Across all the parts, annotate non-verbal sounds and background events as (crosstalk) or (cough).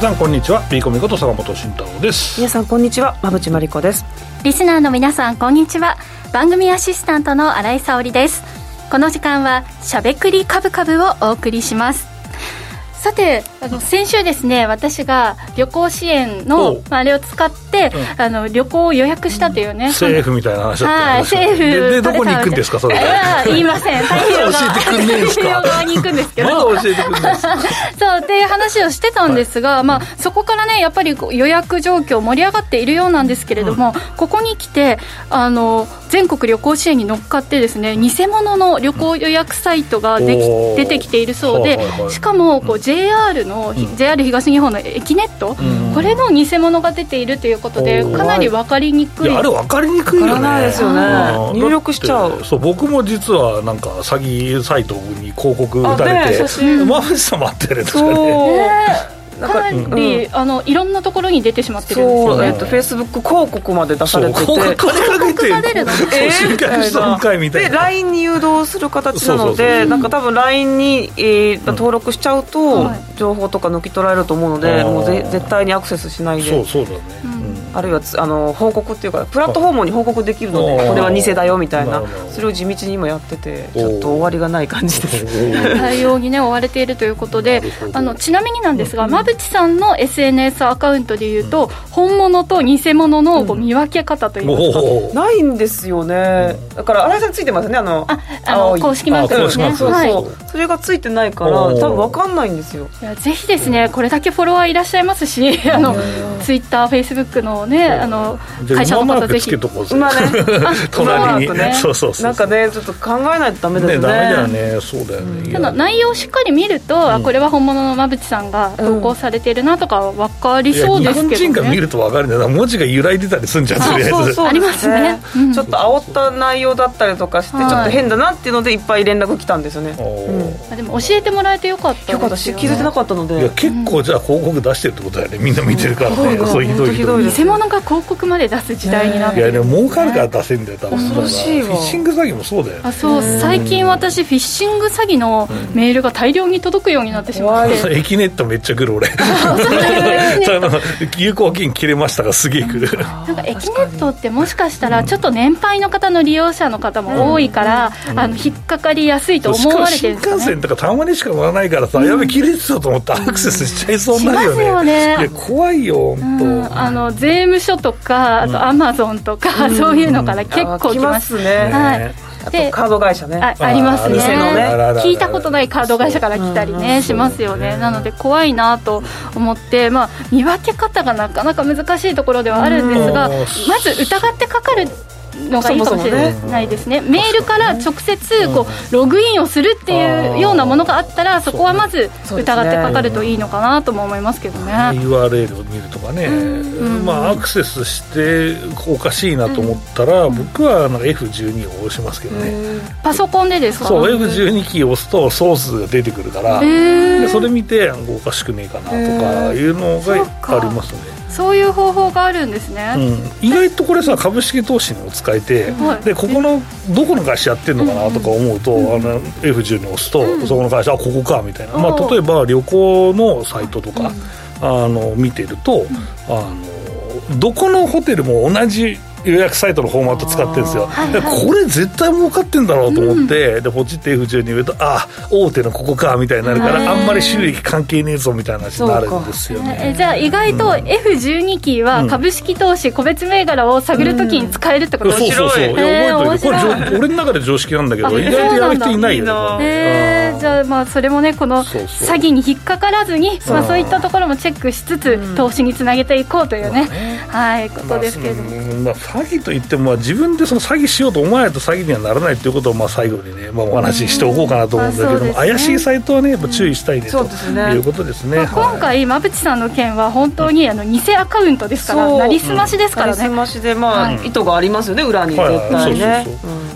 皆さんこんにちは。ビーコミこと坂本慎太郎です。皆さんこんにちは。馬淵真理子です。リスナーの皆さんこんにちは。番組アシスタントの新井沙織です。この時間はしゃべくりカブカブをお送りします。さてあの先週ですね私が旅行支援のあれを使って、うん、あの旅行を予約したというね。政府みたいな話だったはい政府でどこに行くんですかそれ言いません。太平洋側。に行くんですけど。まだ教えてくんない (laughs) そうっていう話をしてたんですが、はい、まあ、そこからねやっぱり予約状況盛り上がっているようなんですけれども、うん、ここに来てあの全国旅行支援に乗っかってですね偽物の旅行予約サイトができ出てきているそうで、しかもこう JR の、うん、JR 東日本の駅ネット、うん、これの偽物が出ているということでかなり分かりにくい。あれ分かりにくいよね。ですよね。入力しちゃう。そう僕も実はなんか詐欺サイトに広告打たれて馬淵さんもあってるんですかねかなり、うん、あのいろんなところに出てしまってるんですよ、ね、えっとフェイスブック広告まで出されてて。広告が出る。の？新回みたいな。で LINE に誘導する形なのでなんか多分 LINE に、えー、登録しちゃうと、情報とか抜き取られると思うので、もうぜ絶対にアクセスしないで。そうそうだね、あるいはあの報告っていうかプラットフォームに報告できるのでこれは偽だよみたいなそれを地道に今やっててちょっと終わりがない感じです。対応にね追われているということであのちなみになんですが馬淵さんの SNS アカウントでいうと本物と偽物のこう見分け方といいますか、ないんですよね。だから新井さんついてますねあのああの公式マークですね。そうそうそれがついてないから多分分かんないんですよ。いやぜひですねこれだけフォロワーいらっしゃいますしあのツイッターフェイスブックのねあの会社の方ぜひ。馬ね。(laughs) 隣に。ね。そうそうそうなんかねちょっと考えないとダメだよね。ダメだよね。そうだよね。ただ内容をしっかり見ると、あこれは本物の馬淵さんが投稿されているなとか分かりそうですけど、ね、日本人が見ると分かるんだよ文字が揺らいでたりするんじゃんとりあえず。ありますね、ちょっと煽った内容だったりとかしてちょっと変だなっていうのでいっぱい連絡来たんですよね、うん、でも教えてもらえてよかったよかったし気づいてなかったので。いや結構じゃあ広告出してるってことだよねみんな見てるから。ね、そうひどいひどい。偽物が広告まで出す時代になっていやでも儲かるから出せんだよ多分。恐ろしいフィッシング詐欺もそうだよ。あそう。最近私フィッシング詐欺のメールが大量に届くようになってしまって、駅ネットめっちゃ来る俺 (laughs) 有効金切れましたがすげえ来る。(laughs) なんか駅ネットってもしかしたらちょっと年配の方の利用者の方も多いから、あの引っかかりやすいと思われてるんですか、ね、新幹線とかたまにしか乗らないからさ、やべ切れてたと思ってアクセスしちゃいそうになるよね,、よね。怖いよ本当、あの税務署とかあとアマゾンとか、そういうのから結構来ますね、はいあとカード会社ね。あありますね。ね。聞いたことないカード会社から来たりね、しますよね。なので怖いなと思って、まあ、見分け方がなかなか難しいところではあるんですがまず疑ってかかるのがいいかもしれないですね、メールから直接こうログインをするっていうようなものがあったらそこはまず疑ってかかるといいのかなとも思いますけどね。URL を見るとかね、まあ、アクセスしておかしいなと思ったら、僕はなんか F12 を押しますけどね。パソコンでですか？そう F12 キーを押すとソースが出てくるからでそれ見ておかしくねえかなとかいうのがありますねそういう方法があるんですね、うん、意外とこれさ株式投資にも使えて、はい、でここのどこの会社やってるのかなとか思うと、うん、あの F10 に押すと、うん、そこの会社あここかみたいな、まあ、例えば旅行のサイトとか、あの見てると、あのどこのホテルも同じ予約サイトのフォーマット使ってるんですよ、はいはい、これ絶対儲かってんだろうと思って、うん、でポチって F10 に言うとあ大手のここかみたいになるからあんまり収益関係ねえぞみたいな話になるんですよね。じゃあ意外と F12 キーは株式投資個別銘柄を探るときに使えるってこと、うん、そうそうそう、えー、覚えい。てこれ俺の中で常識なんだけど意外とやる人いないよねえー、じゃあまあそれもねこの詐欺に引っかからずにまあ、そういったところもチェックしつつ投資につなげていこうというね、はいことですけれど。も、まあ、詐欺といってもまあ、自分でその詐欺しようと思わないと詐欺にはならないということをまあ最後にね、まあ、お話ししておこうかなと思うんだけども、ね、怪しいサイトはねやっぱ注意したいね、ということですね、まあ、今回馬淵さんの件は本当にあの偽アカウントですからなりすましですからね。なりすましでまあ、意図がありますよね裏に絶対ね、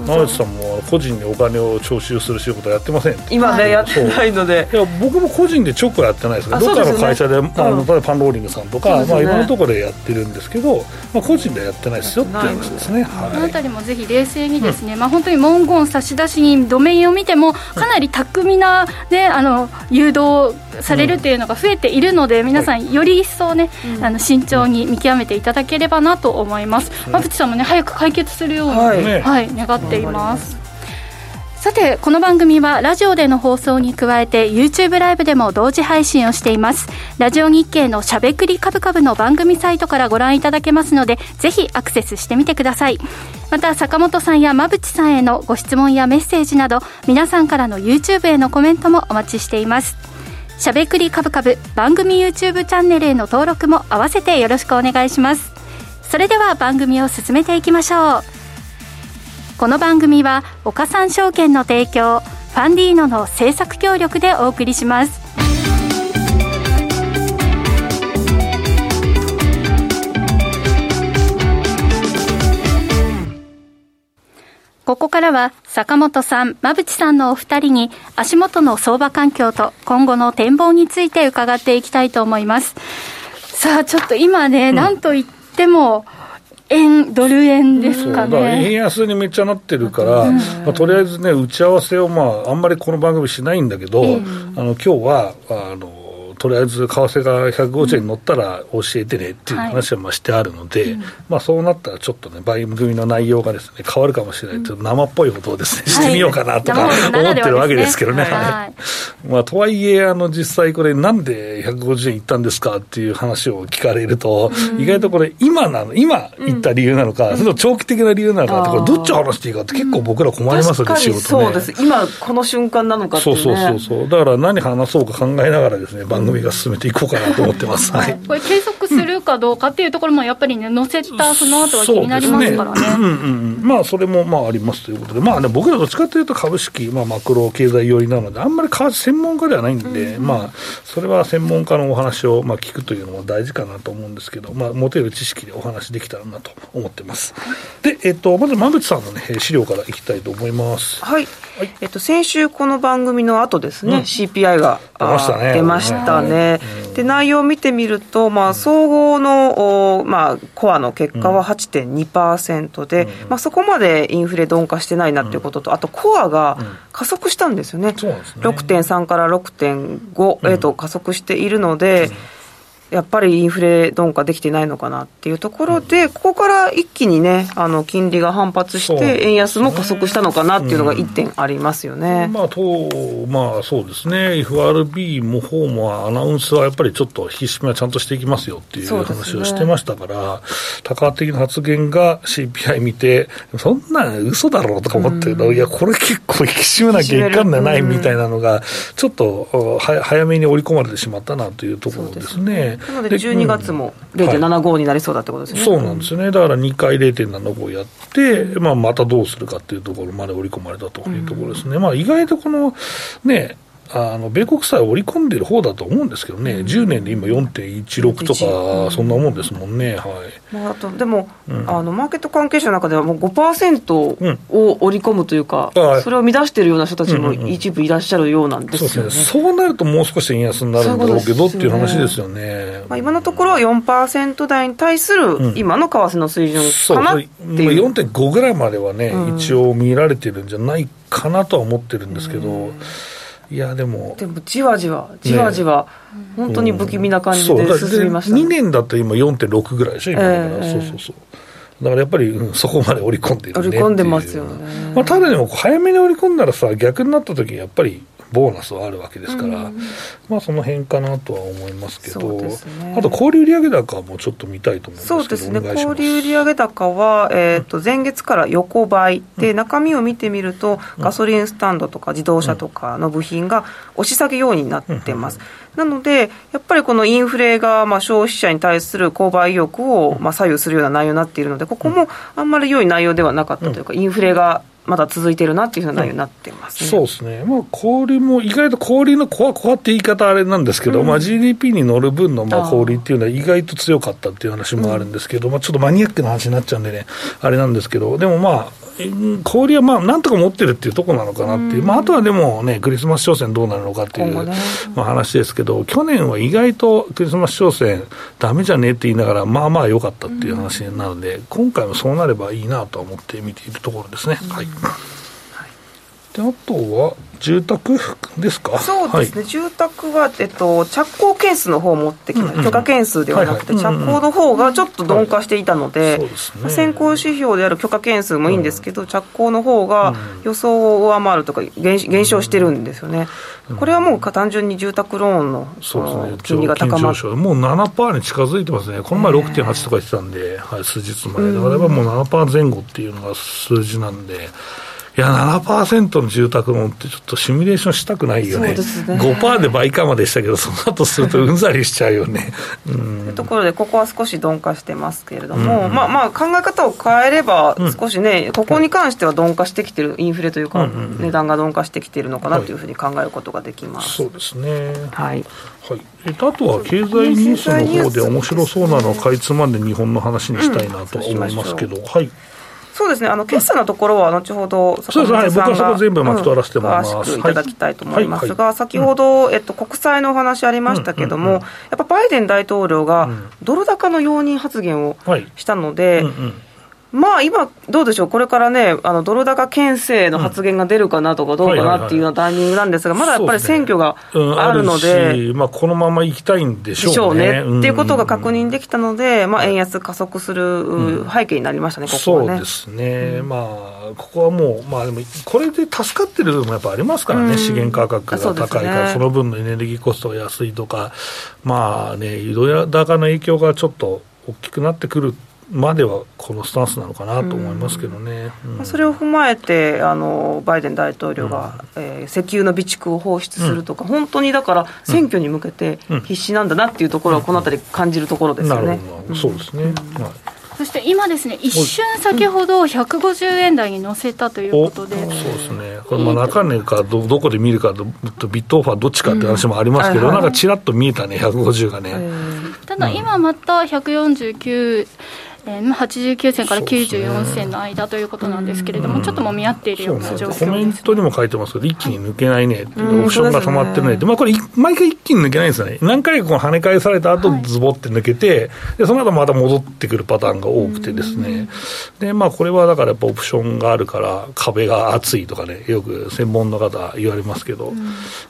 馬淵さんも個人にお金を徴収する仕事やってません。今今ね、やってないので。いや僕も個人で直はやってないですけどどっかの会社で、まあ、例えばパンローリングさんとか、まあ、いろんなところでやってるんですけど、まあ、個人ではやってないですよっていう話ですね、はい、この辺りもぜひ冷静にですね、まあ、本当に文言差出人ドメインを見てもかなり巧みな、ね、あの誘導されるっていうのが増えているので、皆さんより一層ね、あの慎重に見極めていただければなと思います、馬淵さんもね早く解決するように、はい。願っています。さてこの番組はラジオでの放送に加えて YouTube ライブでも同時配信をしています。ラジオ日経のしゃべくりカブカブの番組サイトからご覧いただけますのでぜひアクセスしてみてください。また坂本さんや馬淵さんへのご質問やメッセージなど皆さんからの YouTube へのコメントもお待ちしています。しゃべくりカブカブ番組 YouTube チャンネルへの登録も合わせてよろしくお願いします。それでは番組を進めていきましょう。この番組は岡三証券の提供ファンディーノの制作協力でお送りしますここからは坂本さん、馬淵さんのお二人に足元の相場環境と今後の展望について伺っていきたいと思います。さあ、ちょっと今ね、うん、なんといっても、円、ドル円ですかね。円安にめっちゃなってるから、まあ、とりあえずね、打ち合わせを、まあ、あんまりこの番組しないんだけど、あの今日は、あの、とりあえず為替が150円に乗ったら教えてねっていう話はまあしてあるので、はいまあ、そうなったらちょっとね、番組の内容がですね変わるかもしれない、ちょっと生っぽいことをですね、してみようかなとか、思ってるわけですけどね。はい、まあ、とはいえ、あの実際これ、なんで150円いったんですかっていう話を聞かれると、意外とこれ、今なの、今いった理由なのか、それと長期的な理由なのかって、これ、どっちを話していいかって結構僕ら困りますよね、仕事ね。そうです、今、この瞬間なのかっていう、ね、そうそうそうそう、だから何話そうか考えながらですね、番組組が進めてい。こうかなと思ってます、はい、これ、継続するかどうかっていうところも、やっぱりね、載せたその後は気になりますからね。ね。うんうん、まあ、それもまあありますということで、まあね、僕らどっちかというと株式、まあ、マクロ経済寄りなので、あんまり専門家ではないんで、うん、まあ、それは専門家のお話をまあ聞くというのも大事かなと思うんですけど、まあ、持てる知識でお話できたらなと思ってます。で、えっと、まず馬淵さんの、ね、資料からいきたいと思います。はい。はい、えっと、先週この番組の後ですね、うん、CPI が出ましたね。出ましたね。で、内容を見てみると、まあ、総合の、おまあ、コアの結果は8.2%で、うん、まあ、そこまでインフレ鈍化してないなっていうことと、あとコアが加速したんですよね。うん、ね。6.3から6.5へと加速しているので、やっぱりインフレ鈍化できてないのかなっていうところで、ここから一気にね、あの金利が反発して、円安も加速したのかなっていうのが一点ありますよね。うん、まあ、と、まあそうですね、FRB も方もアナウンスはやっぱりちょっと引き締めはちゃんとしていきますよっていう話をしてましたから、ね、多角的な発言が CPI 見て、そんな嘘だろうとか思ってるの、うん、いや、これ結構引き締めなきゃいかんじゃないみたいなのが、ちょっと早めに織り込まれてしまったなというところですね。なので12月も0.75になりそうだってことですね、はい、そうなんですね、だから2回0.75やって、まあ、またどうするかっていうところまで織り込まれたというところですね、まあ、意外とこのね、あの米国債を織り込んでる方だと思うんですけどね、うん、10年で今4.16とか、そんなもんですもんね、はい。まあ、あとでも、うん、あの、マーケット関係者の中では、もう5%を織り込むというか、うん、それを乱しているような人たちも一部いらっしゃるようなんですよね、うんうん、そう、ね、そうなると、もう少し円安になるんだろうけどっていう話ですよね。まあ、今のところ4%台に対する今の為替の水準かなっていう、う。ん、4.5ぐらいまではね、一応見られてるんじゃないかなとは思ってるんですけど。いやでも。でもじわじわじわじわ、ね、本当に不気味な感じで進みました、ね、2年だと今4.6ぐらいでしょ今だから、えー、そうそうそう。だからやっぱり、うん、そこまで織り込んでるね織り込んでますよね、まあ、ただでも早めに織り込んだらさ逆になった時やっぱりボーナスはあるわけですから、うん、まあその辺かなとは思いますけど、ね、あと小売売上高もちょっと見たいと思いますそうですね、小売売上高は、えー、と前月から横ばい、で中身を見てみると、ガソリンスタンドとか自動車とかの部品が押し下げようになってます。なので、やっぱりこのインフレがまあ消費者に対する購買意欲をまあ左右するような内容になっているので、ここもあんまり良い内容ではなかったというか、インフレがまだ続いてるなっていうふうな内容になってます、ね、そうですね、まあ、小売も意外と小売のコアコアって言い方あれなんですけど、うん、まあ、GDP に乗る分のまあ小売っていうのは意外と強かったっていう話もあるんですけど、まあ、ちょっとマニアックな話になっちゃうんでね、あれなんですけど、でもまあ、小売りはまあなんとか持ってるっていうところなのかなっていう、まあ、あとはでもね、クリスマス商戦どうなるのかっていう、ね、まあ、話ですけど、去年は意外とクリスマス商戦、だめじゃねえって言いながら、まあまあ良かったっていう話なので、今回もそうなればいいなと思って見ているところですね。はいであとは住宅ですか？そうですね、はい、住宅は、えっと、着工件数の方を持ってきました、許可件数ではなくて、着工の方がちょっと鈍化していたので、先行指標である許可件数もいいんですけど、着工の方が予想を上回るとか減、減少してるんですよね、これはもう単純に住宅ローンの金利が高まって、もう7%に近づいてますね、この前6.8とか言ってたんで、はい、数日前、だからもう7%前後っていうのが数字なんで。いや、7%の住宅ローンってちょっとシミュレーションしたくないよね。そうですね。5%で倍以下までしたけど、その後するとうんざりしちゃうよね。うん。というところで、ここは少し鈍化してますけれども、うん、まあまあ考え方を変えれば、少しね、うん、ここに関しては鈍化してきてる、インフレというか、うん、値段が鈍化してきているのかなというふうに考えることができます。はい、そうですね。はい。はい、えあとは経済ニュースの方で面白そうなのをかいつまんで日本の話にしたいなと思いますけど、はい。そうですね、あの決算のところは後ほど、そうですね、僕はそこ全部巻き取らせてもらいます。詳しくいただきたいと思いますが、先ほど、えっと、国債のお話ありましたけども、やっぱバイデン大統領がドル高の容認発言をしたので、まあ今、どうでしょう、これからね、あのドル高牽制の発言が出るかなとかどうかなっていうようなタイミングなんですが、まだやっぱり選挙があるので、まあ、このまま行きたいんでしょうね。っていうことが確認できたので、まあ、円安加速する背景になりましたね、ここはね。そうですね、まあ、ここはもう、まあでも、これで助かってる部分もやっぱありますからね、資源価格が高いから、その分のエネルギーコストが安いとか、まあね、移動高の影響がちょっと大きくなってくるまではこのスタンスなのかなと思いますけどね、うん。うん、それを踏まえてあのバイデン大統領が、うん、えー、石油の備蓄を放出するとか、本当にだから選挙に向けて必死なんだなっていうところは、このあたり感じるところですよね。そうですね、はい。そして今ですね、一瞬先ほど150円台に乗せたということで、そうですね、これまあ中値かどどこで見るかと、ビットオファーどっちかって話もありますけど、なんかちらっと見えたね、150がね。ただ今また149えー、89銭から94銭の間ということなんですけれども、ちょっともみ合っているような状況です、コメントにも書いてますけど、一気に抜けないね。ってオプションが溜まってるね。って、まあ、これ、毎回一気に抜けないんですよね、何回かこう跳ね返された後ズボって抜けて、でその後また戻ってくるパターンが多くてですね、でまあ、これはだからやっぱオプションがあるから、壁が厚いとかね、よく専門の方言われますけど、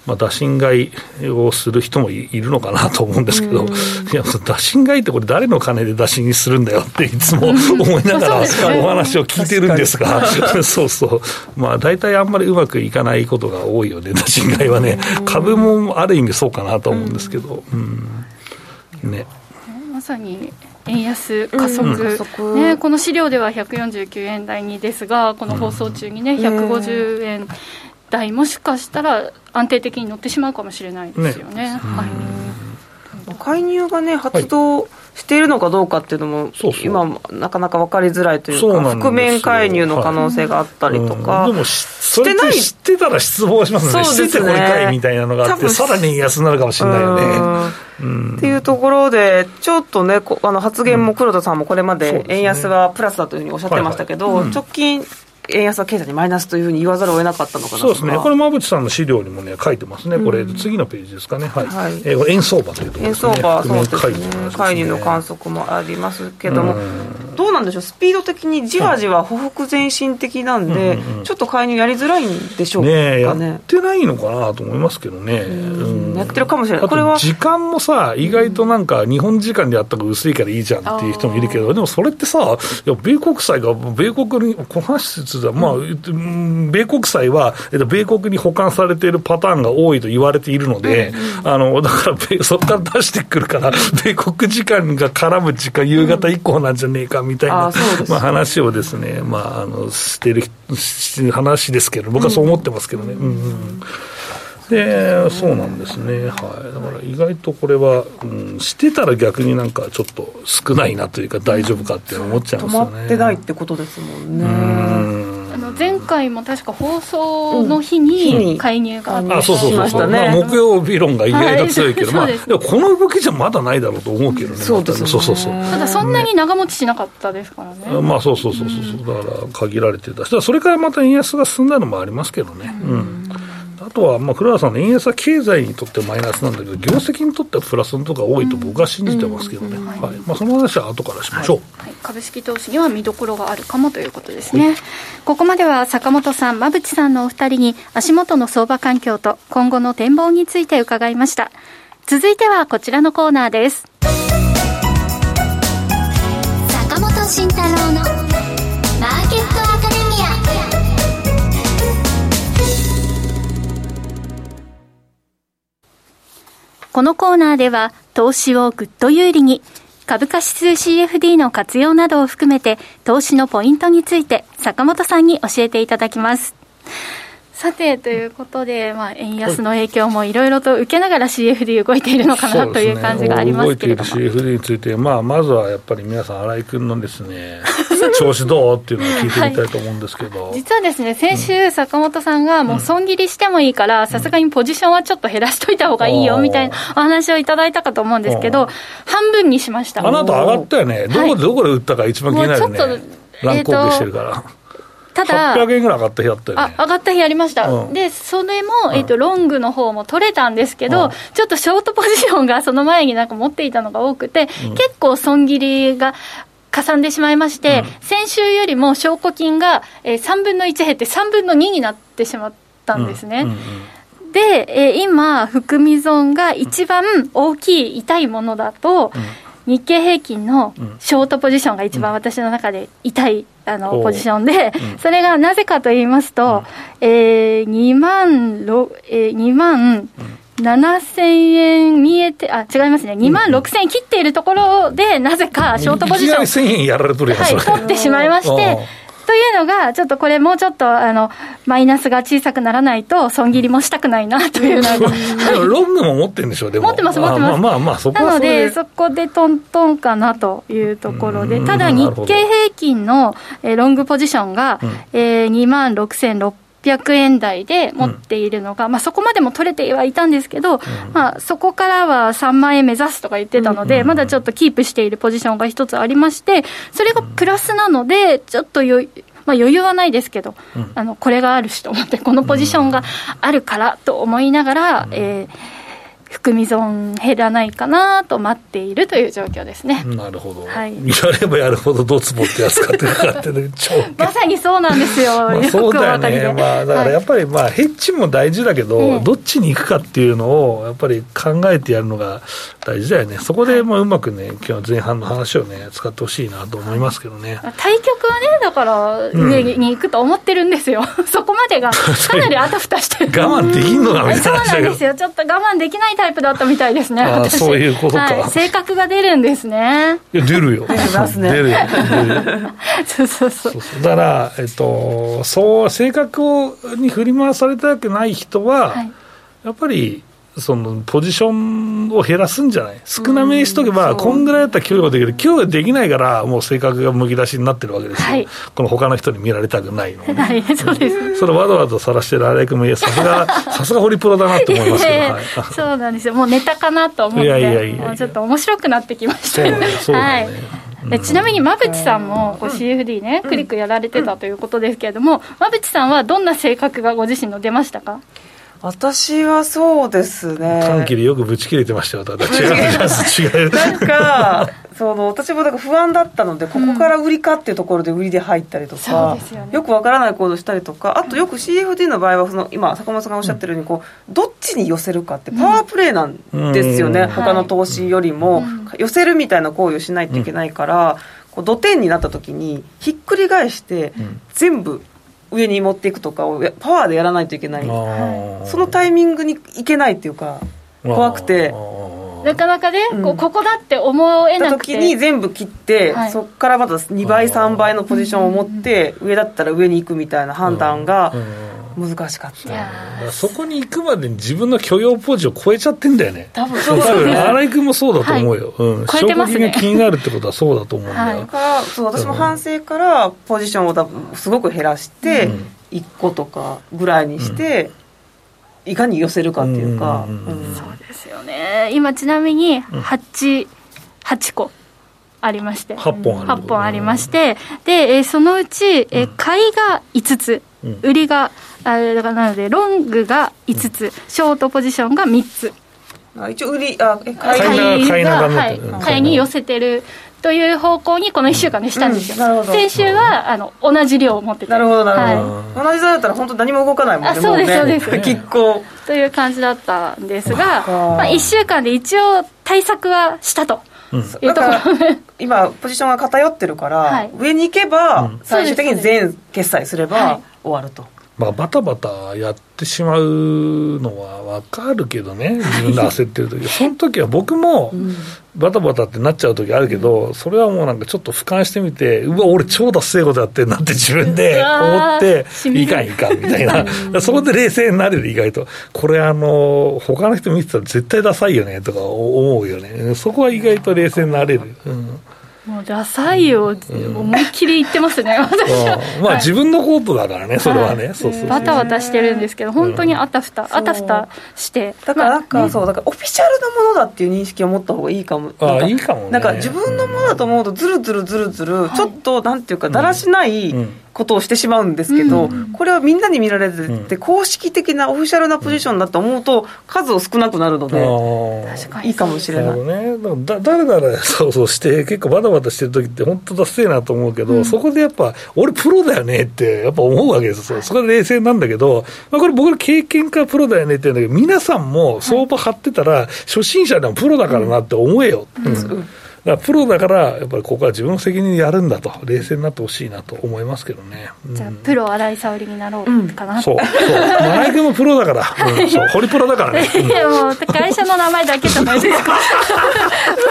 まあ、打診買いをする人もいるのかなと思うんですけど、いや、打診買いってこれ、誰の金で打診するんだよって。いつも思いながらお話を聞いてるんですが、(laughs) そうそう、まあ、大体あんまりうまくいかないことが多いよね、打診買いはね、株もある意味そうかなと思うんですけど、うん、ね。まさに円安加速、うん、ね、この資料では149円台にですが、この放送中にね、150円台、もしかしたら安定的に乗ってしまうかもしれないですよね。ね。はい、介入がね発動、はいしているのかどうかっていうのも、今、なかなか分かりづらいというか、覆面介入の可能性があったりとか、はい。うん、でもしてない。知ってたら失望しますね、そうですね。しててこれかいみたいなのがあって、さらに安になるかもしれないよね。うん、っていうところで、ちょっとね、あの発言も黒田さんもこれまで円安はプラスだというふうにおっしゃってましたけど、直近、円安は経済にマイナスというふうに言わざるを得なかったのかなそうですね、これ、馬淵さんの資料にもね、書いてますね、これ、うん、次のページですかね、はい、はい、えー、これ、円相場というところですね、円相場、そうですね、介入の観測もありますけども、どうなんでしょう、スピード的にじわじわ歩幅前進的なんで、ちょっと介入やりづらいんでしょうかね、やってないのかなと思いますけどね、うん、やってるかもしれない、これは時間もさ、意外となんか、日本時間でやったら薄いからいいじゃんっていう人もいるけど、でもそれってさ、いや米国債が、米国に、この話は、まあ、米国債は、えっと、米国に保管されているパターンが多いと言われているので、あのだからそこから出してくるから、米国時間が絡む時間、夕方以降なんじゃねえかみたいな、まあ、話をですね、まあ、あのしてる話ですけど、僕はそう思ってますけどね。うん、うんでそうなんですね、はい、だから意外とこれは、うん、してたら逆になんかちょっと少ないなというか、大丈夫かって思っちゃいますよね。止まってないってことですもんね。あの前回も確か放送の日に介入があって、あそうそうそうそう、ね。まあ、木曜日論が意外と強いけど、はい。まあ、でもこの動きじゃまだないだろうと思うけどね、そうですね。そうそうそう。ただそんなに長持ちしなかったですからね、まあそうそうそうそうそう、だから限られてたし、それからまた円安が進んだのもありますけどね。うんあとは、まあ、黒田さんの円安は経済にとってマイナスなんだけど、業績にとってはプラスのとこが多いと僕は信じてますけどね、はいまあ、その話は後からしましょう。はい、株式投資には見どころがあるかもとい。うことですね、ここまでは坂本さん馬淵さんのお二人に足元の相場環境と今後の展望について伺いました。続いてはこちらのコーナーです。坂本慎太郎このコーナーでは投資をぐっと有利に株価指数 CFD の活用などを含めて投資のポイントについて坂本さんに教えていただきます。さてということで、まあ、円安の影響もいろいろと受けながら CFD 動いているのかなという感じがありますけれども、動いている CFD について、まあ、まずはやっぱり皆さん、新井君のですね、(laughs) 調子どうっていうのを聞いてみたいと思うんですけど、実はですね先週、坂本さんがもう損切りしてもいいから、さすがにポジションはちょっと減らしといた方がいいよみたいなお話をいただいたかと思うんですけど、半分にしました。あなた上がったよね、どこでどこで売ったか一番気になるよね。もうちょっと、乱高下してるから。ただ800円ぐらい上がった日あったよあね。上がった日ありました、うん。でそれも、えっとロングの方も取れたんですけど、うん。ちょっとショートポジションがその前になんか持っていたのが多くて、結構損切りがかさんでしまいまして、先週よりも証拠金が、えー、3分の1減って3分の2になってしまったんですね。うんうんで、えー今、含み損が一番大きい痛いものだと、日経平均のショートポジションが一番私の中で痛いあのポジションで、それがなぜかと言いますと、えー、2万ろ、えー、2万7000円見えて、あ、違いますね、2万6000円切っているところで、なぜかショートポジションいきなり1000円やられとるやん、はい。取ってしまいましうんて、というのが、ちょっとこれ、もうちょっとあのマイナスが小さくならないと、損切りもしたくないなというのが。(laughs) でもロングも持ってるんでしょ、(laughs) でも。持ってます持ってます。あまあまあまあ、そこなので、そこでトントンかなというところで、うんただ、日経平均の、えーロングポジションが、えー、2万6600円台で持っているのが、まあ、そこまでも取れてはいたんですけど、まあ、そこからは3万円目指すとか言ってたので、まだちょっとキープしているポジションが一つありまして、それがプラスなので、ちょっと余まあ、余裕はないですけど、あのこれがあるしと思って、このポジションがあるからと思いながら、えー含み損減らないかなと待っているという状況ですね。なるほど。はい。やればやるほどドツボってやつかってかかってね、超 (laughs) まさにそうなんですよ、まあ、よそうだよ。ね、まあ、だからやっぱり、まあ、ヘッジも大事だけど、ええ。どっちに行くかっていうのを、やっぱり考えてやるのが大事だよね、そこでまあうまくね、今日前半の話をね、使ってほしいなと思いますけどね。対局はね、だから上に行くと思ってるんですよ、(laughs) そこまでがかなりあたふたしてる。我慢できんのかみたいなそうなんですよ、ちょっと我慢できないタイプだったみたいですね、あそういうことか。はい、性格が出るんですね、いや出るよ。(laughs) 出ますね。出るよ。出るよ。そうそうそう。そうそう。だから、えっと、そう、性格をに振り回されたくない人は、はい。やっぱり、そのポジションを減らすんじゃない？少なめにしとけば、こんぐらいだったら給与できる、給与できないから、もう性格がむき出しになってるわけですよ、はい。この他の人に見られたくないのをね、はい、そうです。それわざわざ晒してる荒井君も、いや、さすが、(laughs) さすがホリプロだなって思いますけど、ええはい、そうなんですよ、もうネタかなと思って、いやいやいやいや。もうちょっと面白くなってきましたそうだねそうだね。はい。でちなみに馬淵さんもこう CFD ね、クリックやられてたということですけれども、馬淵さんはどんな性格がご自身の出ましたか？私はそうですね。短期でよくぶち切れてましたよ、ただ違う。(laughs) なんかその私もなんか不安だったのでここから売りかっていうところで売りで入ったりとか、ですよね。よくわからない行動したりとかあとよく CFD の場合はその今坂本さんがおっしゃってるようにこうどっちに寄せるかってパワープレイなんですよね、うん。他の投資よりも、うん。寄せるみたいな行為をしないといけないから、こう土点になった時にひっくり返してん。全部上に持っていくとかをやパワーでやらないといけない。あー。そのタイミングにいけないっていうか怖くて。なかなかね、うん。こうここだって思えたなくて。時に全部切って、はい。そこからまた2倍3倍のポジションを持って上だったら上に行くみたいな判断がうん難しかった。そこに行くまでに自分の許容ポジを超えちゃってんだよね。多分そう多分新井君もそうだと思うよ、はい、うん、超えてますね。が気になるってことはそうだと思うんだよ、はい、からそう私も反省からポジションを多分すごく減らして、うん、1個とかぐらいにして、うん、いかに寄せるかっていうか、そうですよね。今ちなみに 8, 8個ありまして。8本ある8本ありまして。で、えー、そのうち、えー、買いが5つ、うん、売りがあだからなのでロングが5つ、うん、ショートポジションが3つ。あ一応売りあ買い買いが、はい、買いに寄せてるという方向にこの1週間でしたんですよ、うん、先週はあの同じ量を持っててなるほどなるほど、はい、同じだったら本当何も動かないもんねあそうですそうです、拮抗という感じだったんですが、まあ、1週間で一応対策はしたと。だから今ポジションが偏ってるから、はい、上に行けば最終的に全決済すれば終わると。まあ、バタバタやってしまうのは分かるけどね、自分で焦ってる時。(laughs) その時は僕もバタバタってなっちゃう時あるけど、それはもうなんかちょっと俯瞰してみて、うわ、俺、超達成ことやってんなって自分で思って、いかんいかんみたいな、そこで冷静になれる、意外と、これ、あの他の人見てたら絶対ダサいよねとか思うよね、そこは意外と冷静になれる。うんもうダサいよ、思いっきり言ってますね、(laughs) 私は。まあ、自分のコープだからね、それはね、そうそうバタバタしてるんですけど、本当にあたふた、あたふたして。だからなんか、そう、だからオフィシャルなものだっていう認識を持った方がいいかも。あいいかもなんか自分のものだと思うと、ずるずるずるずる、ちょっと、なんていうか、だらしない、ことをしてしまうんですけど、うん、これはみんなに見られてて、公式的なオフィシャルなポジションだと思うと、数を少なくなるので、いいかもしれない。ね、だだらだらそうそうして、結構バタバタしてる時って、本当だせえなと思うけど、うん、そこでやっぱ、俺、プロだよねって、やっぱ思うわけですよ、そこで冷静なんだけど、まあ、これ、僕ら経験家プロだよねって言うんだけど、皆さんも相場張ってたら、初心者でもプロだからなって思えよ。うんだプロだから、やっぱりここは自分の責任でやるんだと、冷静になってほしいなと思いますけどね。うん、じゃあ、プロ新井沙織になろうかな、うん、そう、そう、新井君もプロだから、(laughs) う。ん、そう、ホリプロだからね。いや、もう、会社の名前だけじゃないですか。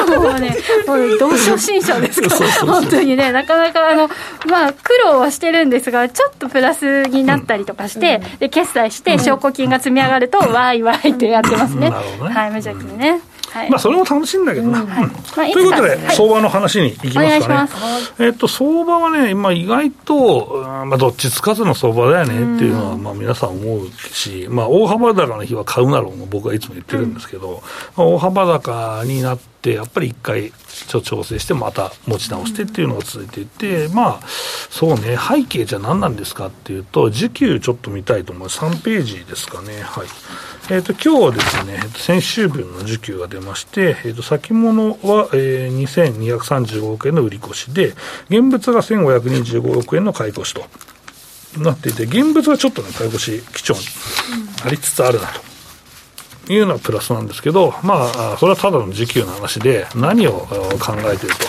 (laughs) もうね、もう、同初心者ですか。ら、本当にね、なかなか、あの、まあ、苦労はしてるんですが、ちょっとプラスになったりとかして、で、決済して、証拠金が積み上がると、わいわいってやってますね。はい、無邪気にね。はい、まあそれも楽しいんだけどな。ということで、相場の話にいきますかね。えっと、相場はね、今意外と、まあどっちつかずの相場だよねっていうのは、まあ皆さん思うし、まあ大幅高の日は買うなろうも僕はいつも言ってるんですけど、まあ、大幅高になって、やっぱり一回、ちょ調整して、また持ち直してっていうのが続いていて、まあ、そうね、背景じゃ何なんですかっていうと、時給ちょっと見たいと思います。3ページですかね。はい。えっ、と、今日はですね、先週分の需給が出まして、えっ、ー、と、先物は、えー、2235億円の売り越しで、現物が1525億円の買い越しとなっていて、現物はちょっとね、買い越し基調にありつつあるなと。いうのはプラスなんですけど、まあ、それはただの時給の話で、何を考えていると、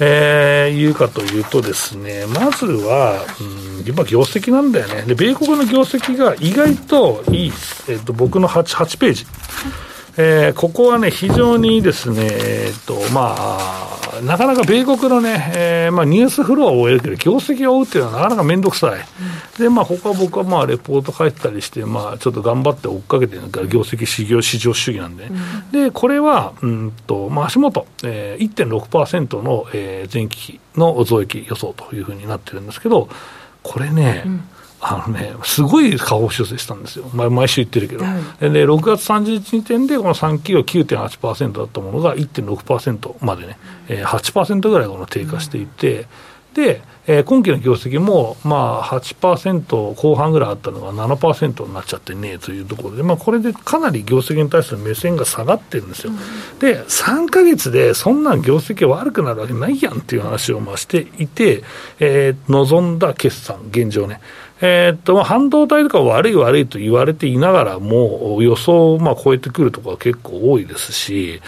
えー、いうかというとですね、まずは、うん、やっぱ業績なんだよね。で、米国の業績が意外といい。えっ、と、僕の 8, 8ページ。えー、ここはね、非常にですね、えっ、と、まあ、なかなか米国のね、えー、まあ、ニュースフロアを終えるけど、業績を追うっていうのはなかなか面倒くさい。うん、で、まあ、他僕はまあ、レポート書いてたりして、まあ、ちょっと頑張って追っかけてるから、業績市場市場主義なんで。うん、で、これは、うんと、まあ、足元、えー、1.6%の、えー、前期比の増益予想というふうになってるんですけど、これね、うんあのね、すごい下方修正したんですよ、毎週言ってるけど、はい、で6月30日時点で、この3期は9.8%だったものが1.6%までね、えー、8%ぐらいこの低下していて、うん、で、えー、今期の業績も、まあ、8%後半ぐらいあったのが7%になっちゃってねというところで、まあ、これでかなり業績に対する目線が下がってるんですよ。うん、で、3か月でそんな業績悪くなるわけないやんっていう話をまあしていて、えー、望んだ決算、現状ね。えー、っと、半導体とか悪い悪いと言われていながらも、予想をまあ超えてくるところは結構多いですし、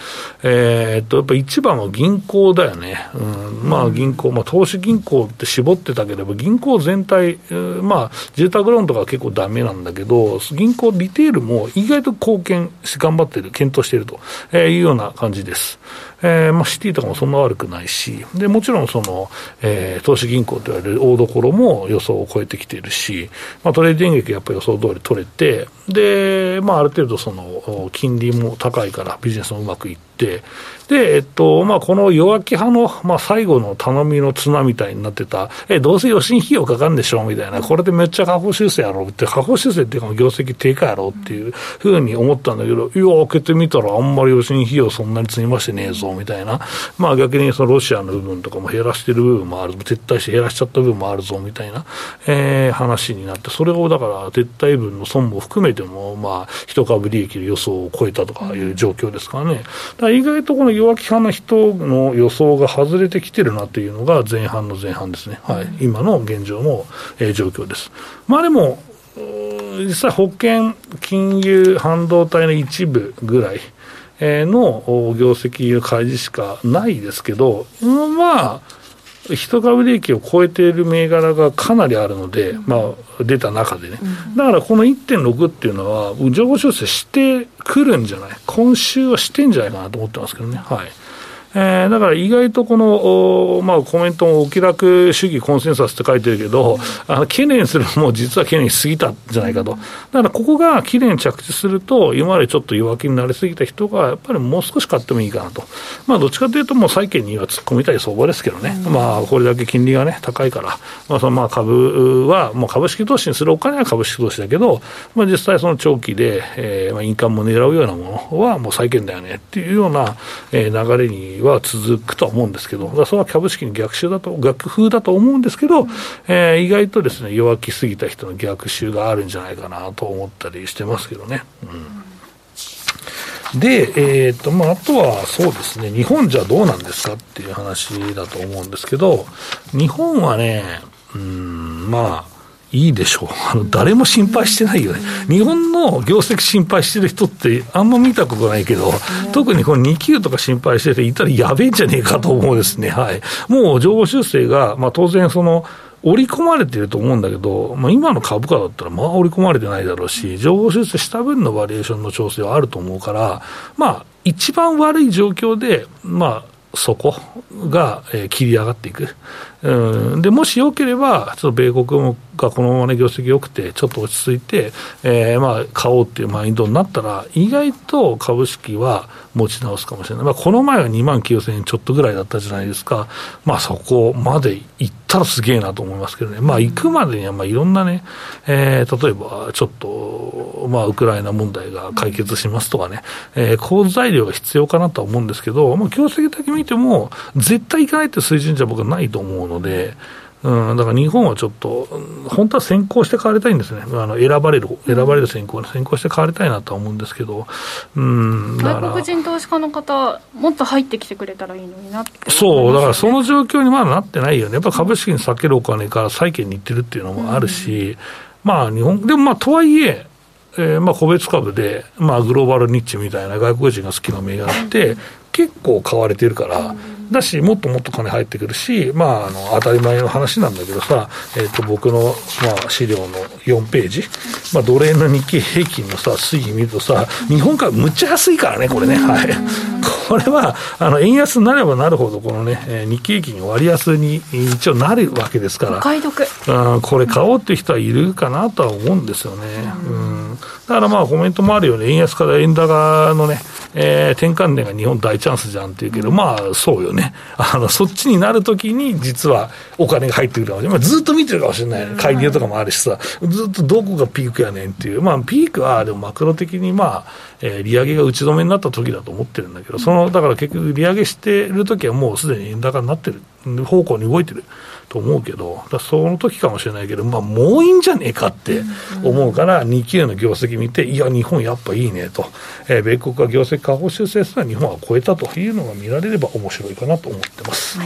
えー、っと、やっぱ一番は銀行だよね。うん、まあ銀行、まあ投資銀行って絞ってたければ、銀行全体、まあ住宅ローンとか結構ダメなんだけど、銀行リテールも意外と貢献し、頑張ってる、検討しているというような感じです。えーまあ、シティとかもそんな悪くないし、でもちろんその、えー、投資銀行といわれる大所も予想を超えてきているし、まあ、トレーディング益やっぱり予想通り取れて、で、まあ、ある程度その、金利も高いからビジネスもうまくいって、で、えっと、まあ、この弱気派の、まあ、最後の頼みの綱みたいになってた、え、どうせ与信費用かかるんでしょみたいな、これでめっちゃ下方修正やろうって、下方修正っていうか業績低下やろうっていうふうに思ったんだけど、いや、開けてみたらあんまり与信費用そんなに積みましてねえぞ、みたいな。まあ、逆にそのロシアの部分とかも減らしてる部分もある、撤退して減らしちゃった部分もあるぞ、みたいな、えー、話になって、それをだから撤退分の損も含めても、まあ、一株利益の予想を超えたとかいう状況ですからね。だから意外とこの弱気派の人の予想が外れてきてるなというのが前半の前半ですね、はい、今の現状の、えー、状況です。まあでも実際、保険、金融、半導体の一部ぐらいの業績の開示しかないですけど、まあ、一株利益を超えている銘柄がかなりあるので、まあ、出た中でね、だからこの1.6っていうのは、情報修正してくるんじゃない、今週はしてんじゃないかなと思ってますけどね。はいえー、だから意外とこの、まあ、コメントもお気楽主義コンセンサスって書いてるけど、あの懸念するのも実は懸念しすぎたんじゃないかと。だからここがきれいに着地すると、今までちょっと弱気になりすぎた人が、やっぱりもう少し買ってもいいかなと。まあ、どっちかというと、もう債券には突っ込みたい相場ですけどね。うん、まあ、これだけ金利がね、高いから、まあ、そのまあ株は、もう株式投資にするお金は株式投資だけど、まあ、実際その長期で、えー、まあ、インカムも狙うようなものはもう債券だよねっていうような、えー、流れには続くとは思うんですけど、それは株式に逆襲だと、逆風だと思うんですけど、うん、えー、意外とですね、弱気すぎた人の逆襲があるんじゃないかなと思ったりしてますけどね。うん、で、えーとまあ、あとはそうですね、日本じゃどうなんですかっていう話だと思うんですけど、日本はね、うん、まあ、いいでしょう。あの、誰も心配してないよね。日本の業績心配してる人ってあんま見たことないけど、特にこの2級とか心配してていたらやべえんじゃねえかと思うですね。はい。もう情報修正が、まあ当然その、織り込まれてると思うんだけど、まあ、今の株価だったら、まあ織り込まれてないだろうし、情報修正した分のバリエーションの調整はあると思うから、まあ、一番悪い状況で、まあ、そこが、えー、切り上がっていく。うん、で、もしよければ、ちょっと米国がこのままね、業績良くて、ちょっと落ち着いて、えー、まあ、買おうっていうマインドになったら、意外と株式は持ち直すかもしれない。まあ、この前は2万9000円ちょっとぐらいだったじゃないですか。まあ、そこまで行ったらすげえなと思いますけどね。まあ、行くまでには、まあ、いろんなね、えー、例えば、ちょっと、まあ、ウクライナ問題が解決しますとかね、えー、構図材料が必要かなとは思うんですけど、まあ、業績だけ見ても、絶対行かないって水準じゃ僕はないと思うので、うん、だから日本はちょっと、本当は先行して買われたいんですね、あの選ばれる、選ばれる先行、先行して買われたいなとは思うんですけど、うん、外国人投資家の方、もっと入ってきてくれたらいいのになって、ね、そう、だからその状況にまだなってないよね、やっぱ株式に避けるお金から債券に行ってるっていうのもあるし、うん、まあ日本、でもまあとはいえ、えー、まあ個別株で、まあ、グローバルニッチみたいな外国人が好きな銘柄って、結構買われてるから、だし、もっともっと金入ってくるし、まあ、あの当たり前の話なんだけどさ、えー、と僕の、まあ、資料の4ページ、まあ、奴隷の日経平均のさ、推移見るとさ、日本株むっちゃ安いからね、これね。はい。これは、あの、円安になればなるほど、このね、えー、日経平均割安に一応なるわけですから。お買い得。うん、これ買おうっていう人はいるかなとは思うんですよね。うん。だからまあコメントもあるよね、円安から円高のね、えー、転換点が日本大チャンスじゃんっていうけど、まあそうよね。(laughs) あの、そっちになるときに実はお金が入ってくるかもしれない。まあ、ずっと見てるかもしれない、ね。介入とかもあるしさ、ずっとどこがピークやねんっていう。まあピークはでもマクロ的にまあ、えー、利上げが打ち止めになった時だと思ってるんだけど、その、だから結局利上げしてる時はもうすでに円高になってる。方向に動いてる。と思うけど、だその時かもしれないけど、まあ、もういいんじゃねえかって思うから、2級の業績見て、いや、日本やっぱいいねと、えー、米国が業績下方修正すら日本は超えたというのが見られれば面白いかなと思ってます。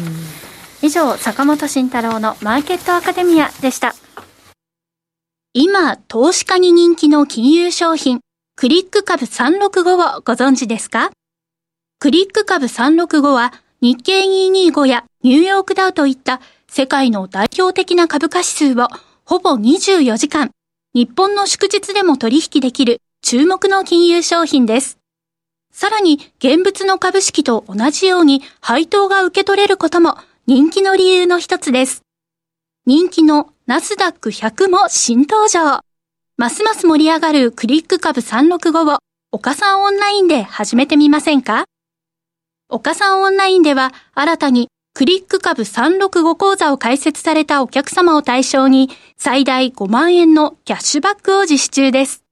以上、坂本慎太郎のマーケットアカデミアでした。今、投資家に人気の金融商品、クリック株365をご存知ですか？クリック株365は日経225やニューヨークダウといった世界の代表的な株価指数をほぼ24時間、日本の祝日でも取引できる注目の金融商品です。さらに、現物の株式と同じように配当が受け取れることも人気の理由の一つです。人気のナスダック100も新登場。ますます盛り上がるクリック株365を岡さんオンラインで始めてみませんか？岡さんオンラインでは新たにクリック株365講座を開設されたお客様を対象に最大5万円のキャッシュバックを実施中です。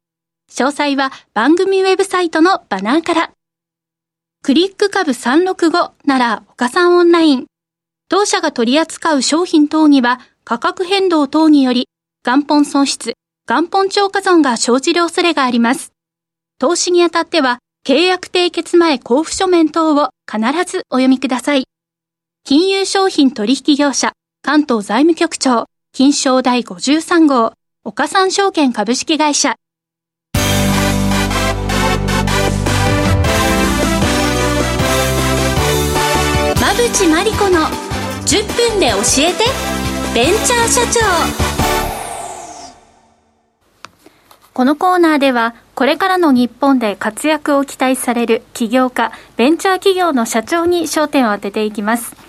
詳細は番組ウェブサイトのバナーから。クリック株365なら岡さんオンライン。当社が取り扱う商品等には価格変動等により元本損失、元本超過損が生じる恐れがあります。投資にあたっては契約締結前交付書面等を必ずお読みください。金融商品取引業者関東財務局長金賞第53号岡三証券株式会社。馬淵真理子の10分で教えてベンチャー社長。このコーナーではこれからの日本で活躍を期待される起業家ベンチャー企業の社長に焦点を当てていきます。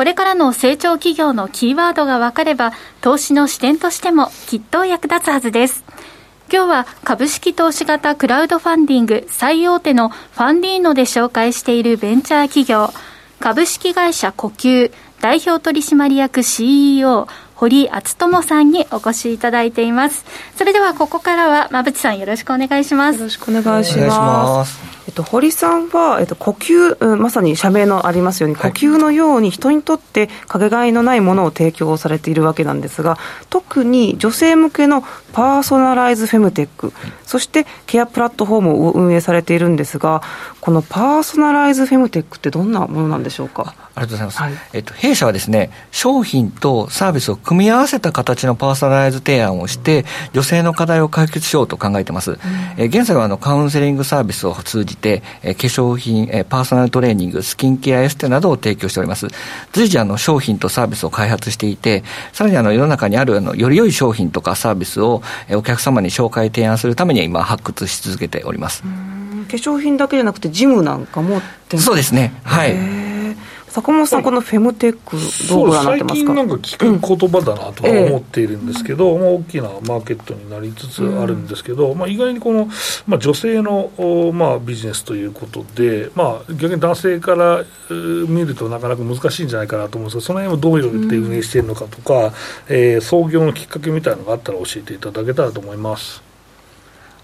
これからの成長企業のキーワードが分かれば投資の視点としてもきっと役立つはずです。今日は株式投資型クラウドファンディング最大手のファンディーノで紹介しているベンチャー企業。株式会社呼吸代表取締役 CEO 堀敦智さんにお越しいただいています。それではここからは馬淵さんよろしくお願いします。よろしくお願いしますえっと、堀さんは、えっと、呼吸、うん、まさに社名のありますように、呼吸のように人にとってかけがえのないものを提供されているわけなんですが、特に女性向けのパーソナライズフェムテック、そしてケアプラットフォームを運営されているんですが、このパーソナライズフェムテックってどんなものなんでしょうか？ありがとうございます、はい、えっと、弊社はですね商品とサービスを組み合わせた形のパーソナライズ提案をして、女性の課題を解決しようと考えてます、うん、え現在はあのカウンセリングサービスを通じて、え化粧品、えパーソナルトレーニングスキンケアエステなどを提供しております。随時あの商品とサービスを開発していてさらにあの世の中にあるあのより良い商品とかサービスを、えお客様に紹介提案するために今発掘し続けております、化粧品だけじゃなくてジムなんかもそうですね。はい坂本さん、このフェムテック、どうご覧になってますか？最近なんか聞く言葉だなとは思っているんですけど、うん、まあ、大きなマーケットになりつつあるんですけど、うん、まあ、意外にこの、まあ、女性の、まあ、ビジネスということで、まあ、逆に男性から見るとなかなか難しいんじゃないかなと思うんですが、その辺をどういうって運営しているのかとか、うん、えー、創業のきっかけみたいなのがあったら教えていただけたらと思います。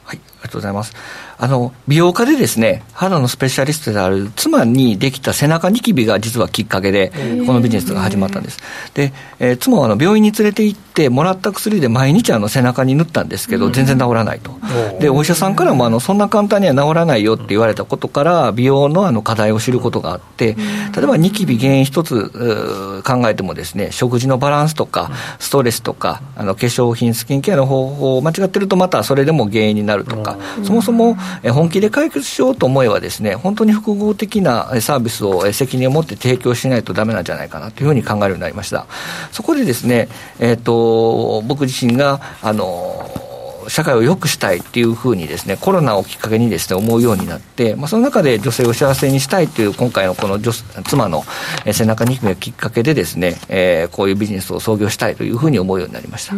はい、ありがとうございます。あの、美容家でですね、肌のスペシャリストである妻にできた背中ニキビが実はきっかけで、このビジネスが始まったんです。で、えー、妻はあの病院に連れて行って、もらった薬で毎日あの背中に塗ったんですけど、全然治らないと。で、お医者さんからもあの、そんな簡単には治らないよって言われたことから、美容のあの課題を知ることがあって、例えばニキビ原因一つ考えてもですね、食事のバランスとか、ストレスとか、あの化粧品、スキンケアの方法を間違ってると、またそれでも原因になるとか、そもそも本気で解決しようと思えばですね、本当に複合的なサービスを責任を持って提供しないとだめなんじゃないかなというふうに考えるようになりました。そこでですね、えっ、ー、と、僕自身が、あの、社会を良くしたいっていうふうにですね、コロナをきっかけにですね、思うようになって、まあ、その中で女性を幸せにしたいという今回のこの女妻の背中にがきっかけでですね、えー、こういうビジネスを創業したいというふうに思うようになりました。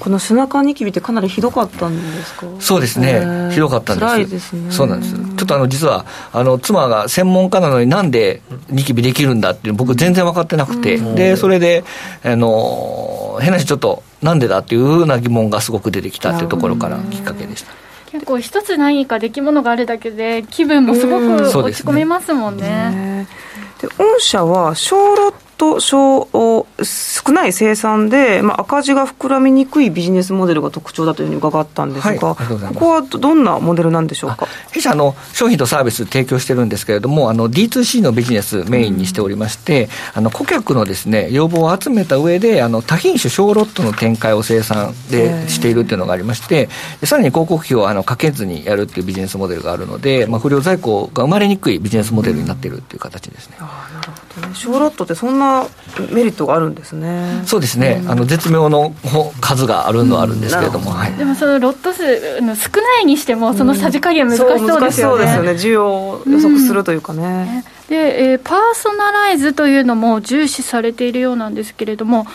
この背中ニキビってかなりひどかったんですか？そうですね、ひどかったんです。辛いですね。そうなんです。ちょっとあの、実は、あの、妻が専門家なのになんでニキビできるんだっていう僕全然分かってなくて、で、それで、あの、変な話ちょっと、なんでだっていうふうな疑問がすごく出てきたっていうところからきっかけでした。結構一つ何か出来物があるだけで気分もすごく落ち込みますもんね。で御社は小ロッと少少ない生産で、まあ、赤字が膨らみにくいビジネスモデルが特徴だというふうに伺ったんですが、はい、ここはどんなモデルなんでしょうか？弊社の商品とサービス提供してるんですけれども、あの D2C のビジネスメインにしておりまして、うん、あの顧客のですね要望を集めた上で、あの多品種小ロットの展開を生産でしているというのがありまして、さらに広告費をあのかけずにやるっていうビジネスモデルがあるので、まあ、不良在庫が生まれにくいビジネスモデルになっているっていう形ですね。あなるほど。ね小ロットってそんなメリットがあるんですね。そうですね。あの絶妙の数があるのはあるんですけれども、はい、でもそのロット数の少ないにしてもそのさじ加減難しそうですよね。そうですよね。需要を予測するというかね。で、えー、パーソナライズというのも重視されているようなんですけれども。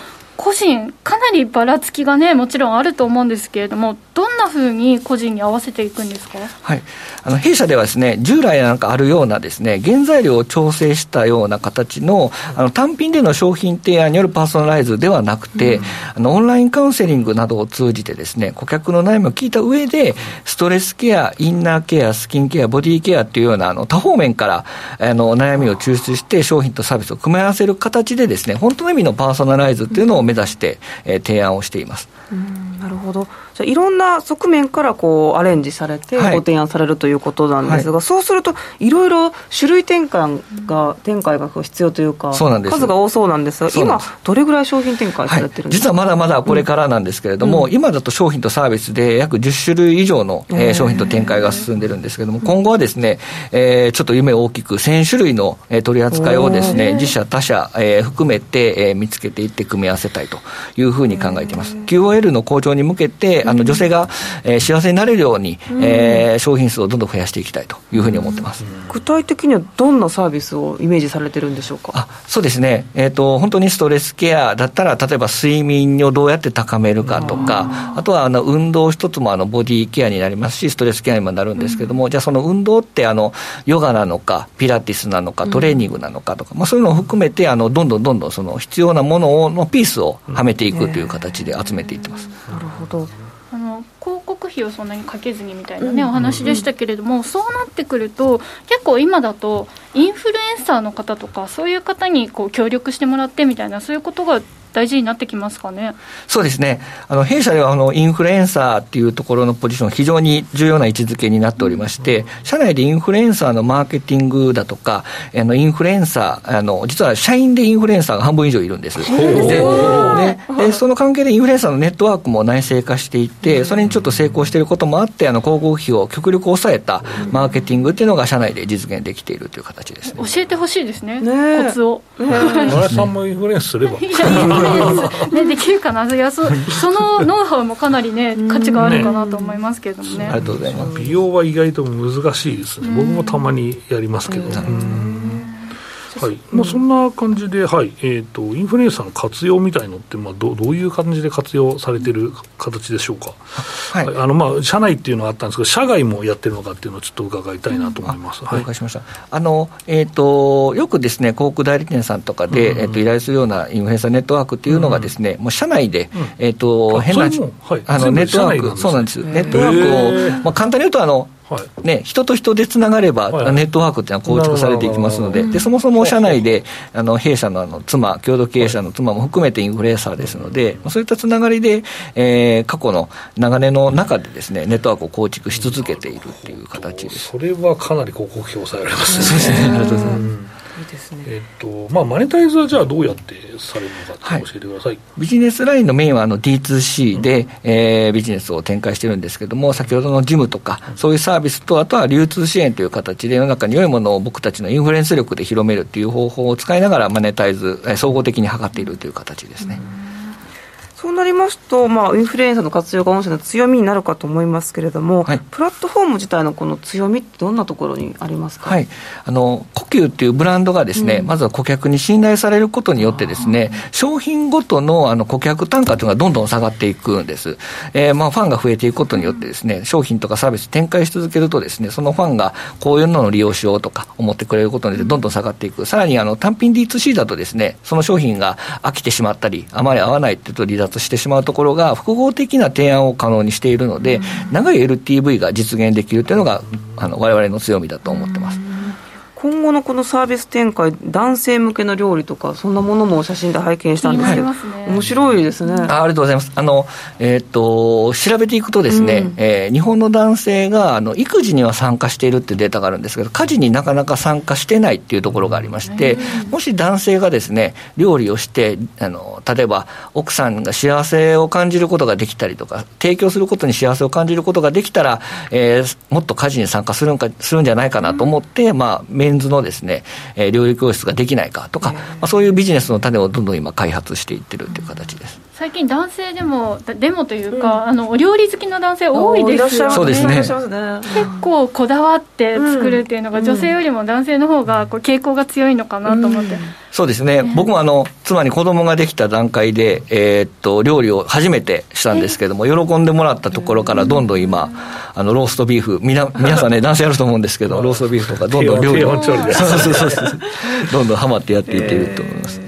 個人、かなりばらつきがね、もちろんあると思うんですけれども、どんなふうに個人に合わせていくんですか、はい、あの弊社ではですね、従来なんかあるようなですね、原材料を調整したような形のあの単品での商品提案によるパーソナライズではなくて、うん、あのオンラインカウンセリングなどを通じてですね、顧客の悩みを聞いた上で、ストレスケア、インナーケア、スキンケア、ボディケアっていうようなあの多方面からあの悩みを抽出して商品とサービスを組み合わせる形でですね、本当の意味のパーソナライズっていうのを目指して、えー、提案をしています。なるほど。じゃいろんな側面からこうアレンジされてご提案されるということなんですが、はい、そうするといろいろ種類展開が展開が必要というかそうなんです。数が多そうなんですが今どれぐらい商品展開されてるんですか、はい、実はまだまだこれからなんですけれども、うん、今だと商品とサービスで約10種類以上の、えー、商品と展開が進んでるんですけれども今後はですね、えー、ちょっと夢を大きく1000種類の、えー、取り扱いをですね自社他社、えー、含めて、えー、見つけていって組み合わせたいというふうに考えています。QOL の向上に向けてあの女性が、えー、幸せになれるように、うん、えー、商品数をどんどん増やしていきたいというふうに思ってます、具体的にはどんなサービスをイメージされてるんでしょうか？あそうですね、えーと、本当にストレスケアだったら、例えば睡眠をどうやって高めるかとか、あとはあの運動一つもあのボディケアになりますし、ストレスケアにもなるんですけれども、うん、じゃあ、その運動ってあの、ヨガなのか、ピラティスなのか、トレーニングなのかとか、うん、まあ、そういうのを含めてあの、どんどんどんどんその必要なもののピースをはめていくという形で集めていってます。なるほどあの広告費をそんなにかけずにみたいなね、お話でしたけれども、そうなってくると、結構今だと、インフルエンサーの方とか、そういう方にこう協力してもらってみたいな、そういうことが大事になってきますかね？そうですね、あの弊社ではあのインフルエンサーっていうところのポジション、非常に重要な位置づけになっておりまして、社内でインフルエンサーのマーケティングだとか、あのインフルエンサーあの、実は社員でインフルエンサーが半分以上いるんです。ででその関係でインフルエンサーのネットワークも内製化していて、それにちょっと成功していることもあって、あの広告費を極力抑えたマーケティングっていうのが社内で実現できているという形です、ね、教えてほしいですね、ねコツを。村さんもインフルエンスすれば。(laughs) ね、できるかない。やそそのノウハウもかなりね価値があるかなと思いますけどもね、ありがとうございます。美容は意外と難しいですね。僕もたまにやりますけど、はい。まあ、そんな感じで、はい。えーと、インフルエンサーの活用みたいのって、まあ、どどういう感じで活用されてる形でしょうか、はい、はい、あのまあ、社内っていうのがあったんですけど、社外もやってるのかっていうのをちょっと伺いたいなと思います、うん、はい、了解しましたあの、えーと、よくですね広告代理店さんとかで、うん、えーと、依頼するようなインフルエンサーネットワークっていうのがですね、うん、もう社内で、えーと変な、はい、あのネットワーク、そうなんです、ネットワークを、まあ、簡単に言うとあの、はいね、人と人でつながれば、ネットワークっていうのは構築されていきますので、でそもそも社内であの弊社のあの妻、共同経営者の妻も含めてインフルエンサーですので、そういったつながりで、えー、過去の流れの中でです、ね、ネットワークを構築し続けているっていう形です。それはかなり広告費を抑えられますね。ありがとうございます。いいですね。えっと、まあ、マネタイズはじゃあどうやってされるのか教えてください。はい、ビジネスラインのメインはあの D2C で、うん、えー、ビジネスを展開してるんですけれども、先ほどのジムとか、そういうサービスと、あとは流通支援という形で世の中に良いものを僕たちのインフルエンス力で広めるっていう方法を使いながらマネタイズ、総合的に図っているという形ですね。うんそうなりますと、まあ、インフルエンサーの活用が御社の強みになるかと思いますけれども、はい、プラットフォーム自体のこの強みってどんなところにありますか、はい、あの呼吸っていうブランドがですね、うん、まずは顧客に信頼されることによってですね、商品ごとのあの顧客単価というのがどんどん下がっていくんです。えー、まあ、ファンが増えていくことによってですね、商品とかサービス展開し続けるとですね、そのファンがこういうのを利用しようとか思ってくれることによってどんどん下がっていく。さらにあの単品 D2C だとですね、その商品が飽きてしまったり、あまり合わないっていうと離脱してしまうところろが複合的な提案を可能にしているので、長い LTV が実現できるというのが、あの我々の強みだと思ってます。今後のこのサービス展開、男性向けの料理とか、そんなものも写真で拝見したんですけど、ね、面白いですね。あありがとうございます。あのえー、っと調べていくとですね、うん、えー、日本の男性があの育児には参加しているってデータがあるんですけど、家事になかなか参加してないっていうところがありまして、もし男性がですね料理をしてあの、例えば奥さんが幸せを感じることができたりとか、提供することに幸せを感じることができたら、えー、もっと家事に参加するんかするんじゃないかなと思って、うん、まあメンズのですね、えー、料理教室ができないかとか、まあ、そういうビジネスの種をどんどん今開発していってるっていう形です。最近男性でもでもというか、うん、あのお料理好きの男性多いですよね。そうですね。結構こだわって作るっていうのが、女性よりも男性の方がこう傾向が強いのかなと思って、そうですね、ね、僕もあの妻に子供ができた段階で、えー、っと料理を初めてしたんですけども喜んでもらったところからどんどん今あのローストビーフみな (laughs) 皆さんね男性やると思うんですけど (laughs) ローストビーフとかどんどん料理を (laughs) どんどんハマってやっていっていると思います、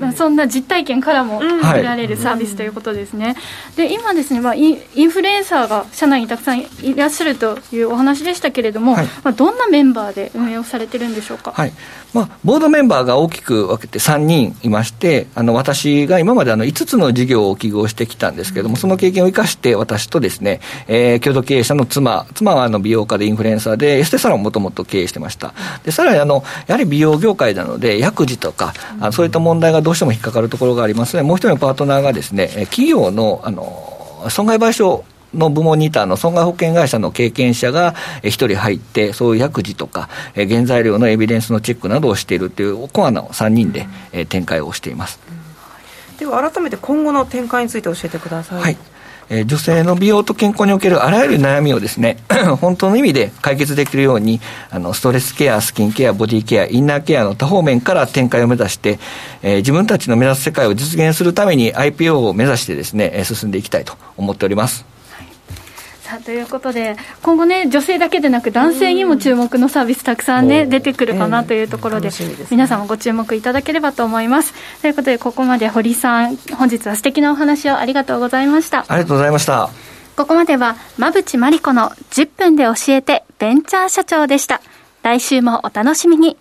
まあ、そんな実体験からも得られるサービスということですね。で今ですね、まあ、インフルエンサーが社内にたくさんいらっしゃるというお話でしたけれども、はい、まあ、どんなメンバーで運営をされてるんでしょうか？はいまあ、ボードメンバーが大きく分けて3人いまして、あの私が今まであの5つの事業を起業してきたんですけれども、その経験を生かして、私とですね、えー、共同経営者の妻、妻はあの美容家でインフルエンサーで、エステサロンをもともと経営してました。でさらにあの、やはり美容業界なので、薬事とか、あそういった問題がどうしても引っかかるところがありますので、もう一人のパートナーがですね、企業のあの損害賠償の部門にいたの損害保険会社の経験者が一人入って、そういう薬事とか、原材料のエビデンスのチェックなどをしているというコアな3人で展開をしています。では改めて今後の展開について教えてください。はいえー、女性の美容と健康におけるあらゆる悩みをですね、(clears throat) 本当の意味で解決できるように、あの、ストレスケア、スキンケア、ボディケア、インナーケアの多方面から展開を目指して、えー、自分たちの目指す世界を実現するために IPO を目指してですね、進んでいきたいと思っております。さあということで、今後ね、女性だけでなく、男性にも注目のサービス、たくさんね、出てくるかなというところで、皆さんもご注目いただければと思います。ということで、ここまで堀さん、本日は素敵なお話をありがとうございました。ありがとうございました。ここまでは、馬淵真理子の10分で教えて、ベンチャー社長でした。来週もお楽しみに。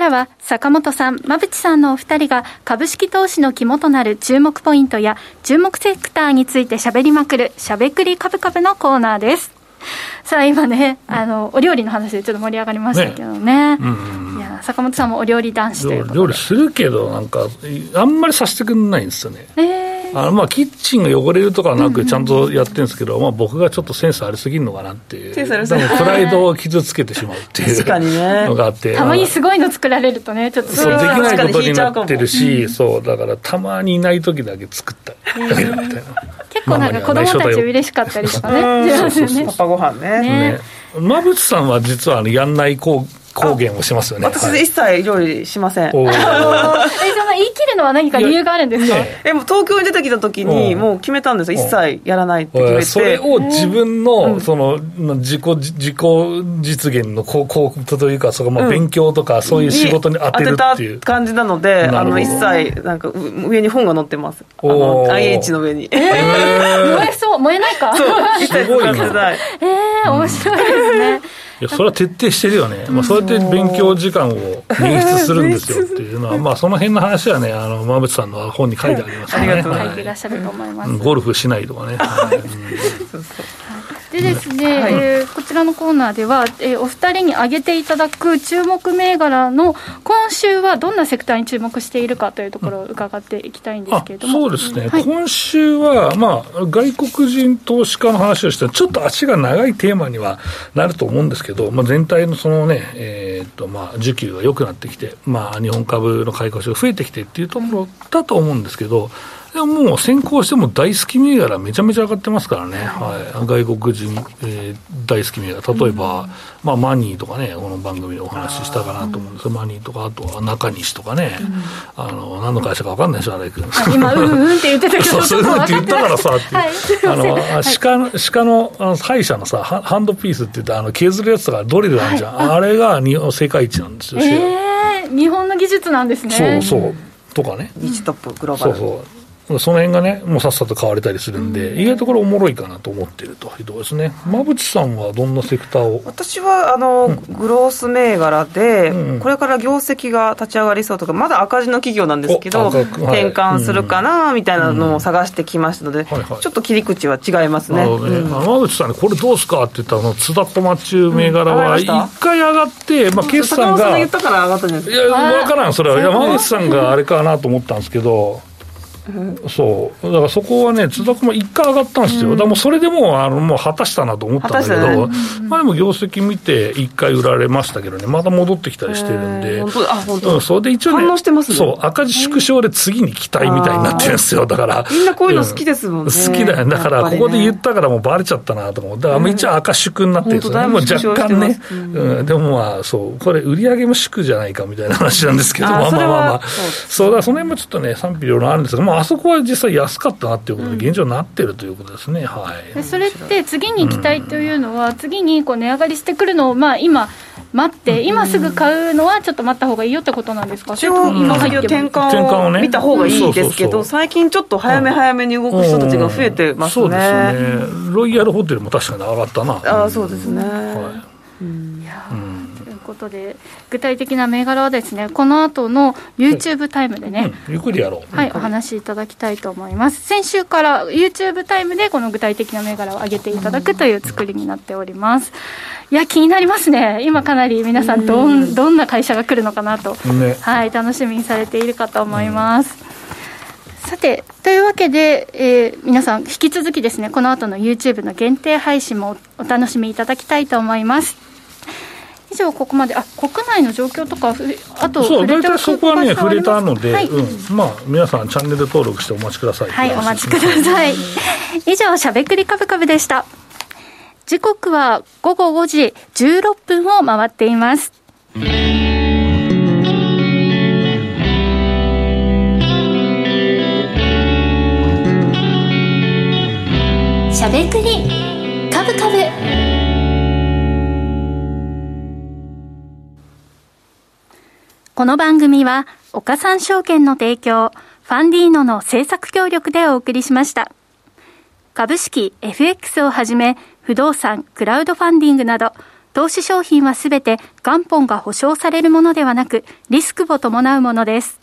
からは坂本さん、馬淵さんのお二人が株式投資の肝となる注目ポイントや注目セクターについて喋りまくるしゃべくり株株のコーナーです。さあ今ね、あのお料理の話でちょっと盛り上がりましたけどね。ねうんうん、いや坂本さんもお料理男子という料理するけどなんかあんまりさせてくれないんですよね。えーあのまあキッチンが汚れるとかはなく、ちゃんとやってるんですけど、まあ、僕がちょっとセンスありすぎるのかなっていう、プライドを傷つけてしまうっていうのがあって、たまにすごいの作られるとね、ちょっとそうできないことになってるし、そうだからたまにいない時だけ作ったみたいな。結構なんか子供たち嬉しかったりとかね、パパご飯ね。ね。馬淵さんは実はやんないこう公言をしますよね。私、一切料理しません。(laughs) え、その言い切るのは何か理由があるんですか？え、もう東京に出てきた時に、もう決めたんですよ。一切やらないって決めて。それを自分の、その、自己、自己実現のこう、というか、そこ、まあ、勉強とか、そういう仕事に当てるっていう。感じなので、あの、一切、なんか、上に本が載ってます。あの、IH の上に。えー、燃えそう燃えないか？そう、一切使ってない。えー、面白いですね。いやそれは徹底してるよね、まあ、そうやって勉強時間を捻出するんですよっていうのは、まあ、その辺の話はね、あの馬淵さんの本に書いてありますからね、書います。ゴルフしないとかね。はい、そうそうでですね、はい、えー、こちらのコーナーでは、えー、お二人に挙げていただく注目銘柄の今週はどんなセクターに注目しているかというところを伺っていきたいんですけれども、そうですね、はい、今週は、まあ、外国人投資家の話をして、ちょっと足が長いテーマにはなると思うんですけど、まあ、全体のそのね、えー、っとまあ、需給が良くなってきて、まあ、日本株の買い越しが増えてきてっていうところだと思うんですけど、やもう先行しても大好き銘柄、めちゃめちゃ上がってますからね、はい、外国人、えー、大好き銘柄、例えば、うん、まあ、マニーとかね、この番組でお話ししたかなと思うんです。けど、マニーとか、あとは中西とかね、うん、あの何の会社か分かんないでしょ、荒井君。今、うんうんって言ってたけど、(laughs) そうそうって言ったからさ、(laughs) ってはい、あの鹿の鹿のあの歯医者のさ、ハンドピースって言って、あの削るやつとかドリルあるじゃん、はい、あれが日本世界一なんですよ、えー、日本の技術なんですね。そうそう。とかね。日トップグローバル。そうそうその辺がね、もうさっさと買われたりするんで、うん、意外とこれおもろいかなと思っていると。いうところですね。馬淵さんはどんなセクターを？私は、あの、うん、グロース銘柄で、うん、これから業績が立ち上がりそうとか、まだ赤字の企業なんですけど、転換するかな、みたいなのを探してきましたので、ちょっと切り口は違いますね。ね馬淵さん、これどうすかって言ったら、津田駒中銘柄は一回上がって、まあ、決算が。言ったから上がったんじゃないです。か。いや、分からん、それは。山口さんがあれかなと思ったんですけど、そう。だからそこはね、津田も一回上がったんですよ、だからもうそれでもあのもう果たしたなと思ったんだけど、ね、まあでも業績見て、一回売られましたけどね、また戻ってきたりしてるんで、本当あ本当、うん、それで一応ね、ね。そう赤字縮小で次に期待みたいになってるんですよ、だから、みんなこういうの好きですもんね、好きだよ、だからここで言ったからもうばれちゃったなと思う、だから一応赤縮になってるんですよね、もう若干ね、うん、でもまあ、そう、これ、売り上げも縮じゃないかみたいな話なんですけど、まあまあまあまあ、そうだ、その辺もちょっとね、賛否両論あるんですが、まあ、あそこは実際、安かったなっていうことで、現状なってるということですね、はい、それって次に期待というのは、次にこう値上がりしてくるのを、まあ、今、待って、今すぐ買うのはちょっと待った方がいいよってことなんですか、一応、今先転換を見た方がいいですけど、最近ちょっと早め早めに動く人たちが増えてますね、そうですね、ロイヤルホテルも確かに上がったな。あそうですね、はい。うんということで、具体的な銘柄はですね、この後の YouTube タイムでね、ゆっくりやろう。はい、お話しいただきたいと思います。先週から YouTube タイムでこの具体的な銘柄を上げていただくという作りになっております。いや、気になりますね。今かなり皆さんどん、どんな会社が来るのかなと、ね、はい、楽しみにされているかと思います。さて、というわけで、えー、皆さん、引き続きですね、この後の YouTube の限定配信もお楽しみいただきたいと思います。以上、ここまで、あ国内の状況とか、あと、そう、大体そこはね、触れたので、はい、うん、まあ、皆さん、チャンネル登録してお待ちください。はい、お待ちください。以上、しゃべくりかぶかぶでした。時刻は午後5時16分を回っています。しゃべくりかぶかぶ。この番組は、岡三証券の提供、ファンディーノの制作協力でお送りしました。株式 FX をはじめ、不動産、クラウドファンディングなど、投資商品はすべて元本が保証されるものではなく、リスクを伴うものです。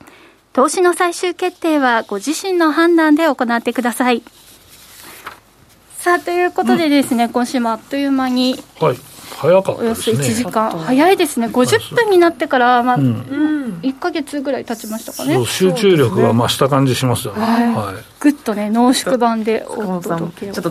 投資の最終決定はご自身の判断で行ってください。さあ、ということでですね、うん、今週もあっという間に、はい、早かったですね。およそ1時間、早いですね、50分になってから、まあ、うん、1か月ぐらい経ちましたかね。集中力が増した感じしますよね。はいぐっとね、濃縮版でちょっと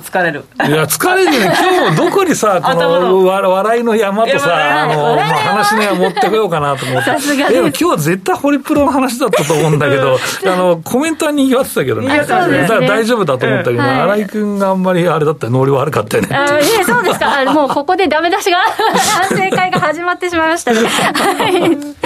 疲れる。いや、疲れるね。今日どこにさ、(laughs) この笑いの山とさ、あの、まあ、話の山持ってこようかなと思って。でも今日は絶対ホリプロの話だったと思うんだけど、あの、コメントはにぎわってたけどね。だから大丈夫だと思ったけど、新井君があんまりあれだったら、能力悪かったよね。あ、えそうですか。もうここでダメ出しが、反省会が始まってしまいましたね。はい。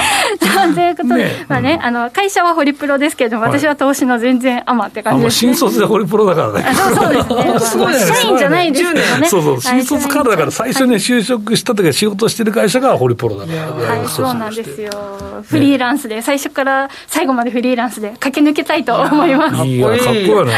ということで、まあね、あの、会社はホリプロですけれども、私は投資の全然アマって感じです。新卒でホリプロだからね。そうですね。(laughs) すごい社員じゃないですけどね。そうそう、新卒からだから、最初ね、就職した時仕事してる会社がホリプロだから。はい、そうなんですよ。フリーランスで、最初から最後までフリーランスで駆け抜けたいと思います。いや、かっこいいよね。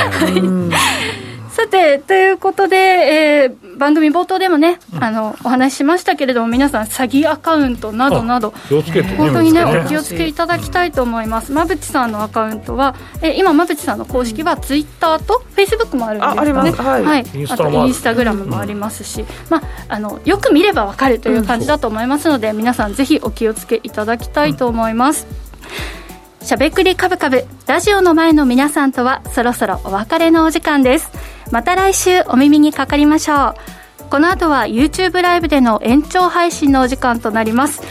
さて、ということで、えー、番組冒頭でもね、うん、あの、お話ししましたけれども、皆さん、詐欺アカウントなどなど、気をつけて、ね、本当にね、お気をつけいただきたいと思います。馬淵さんのアカウントは、え今、馬淵さんの公式は、ツイッターとフェイスブックもあるんですよね。はい、はい。あと、インスタグラムもありますし、うん、まあ、あの、よく見ればわかるという感じだと思いますので、皆さん、ぜひお気をつけいただきたいと思います。しゃべくりカブカブ、ラジオの前の皆さんとは、そろそろお別れのお時間です。また来週お耳にかかりましょう。この後は YouTube ライブでの延長配信のお時間となります。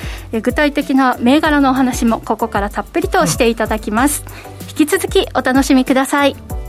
具体的な銘柄のお話もここからたっぷりとしていただきます。引き続きお楽しみください。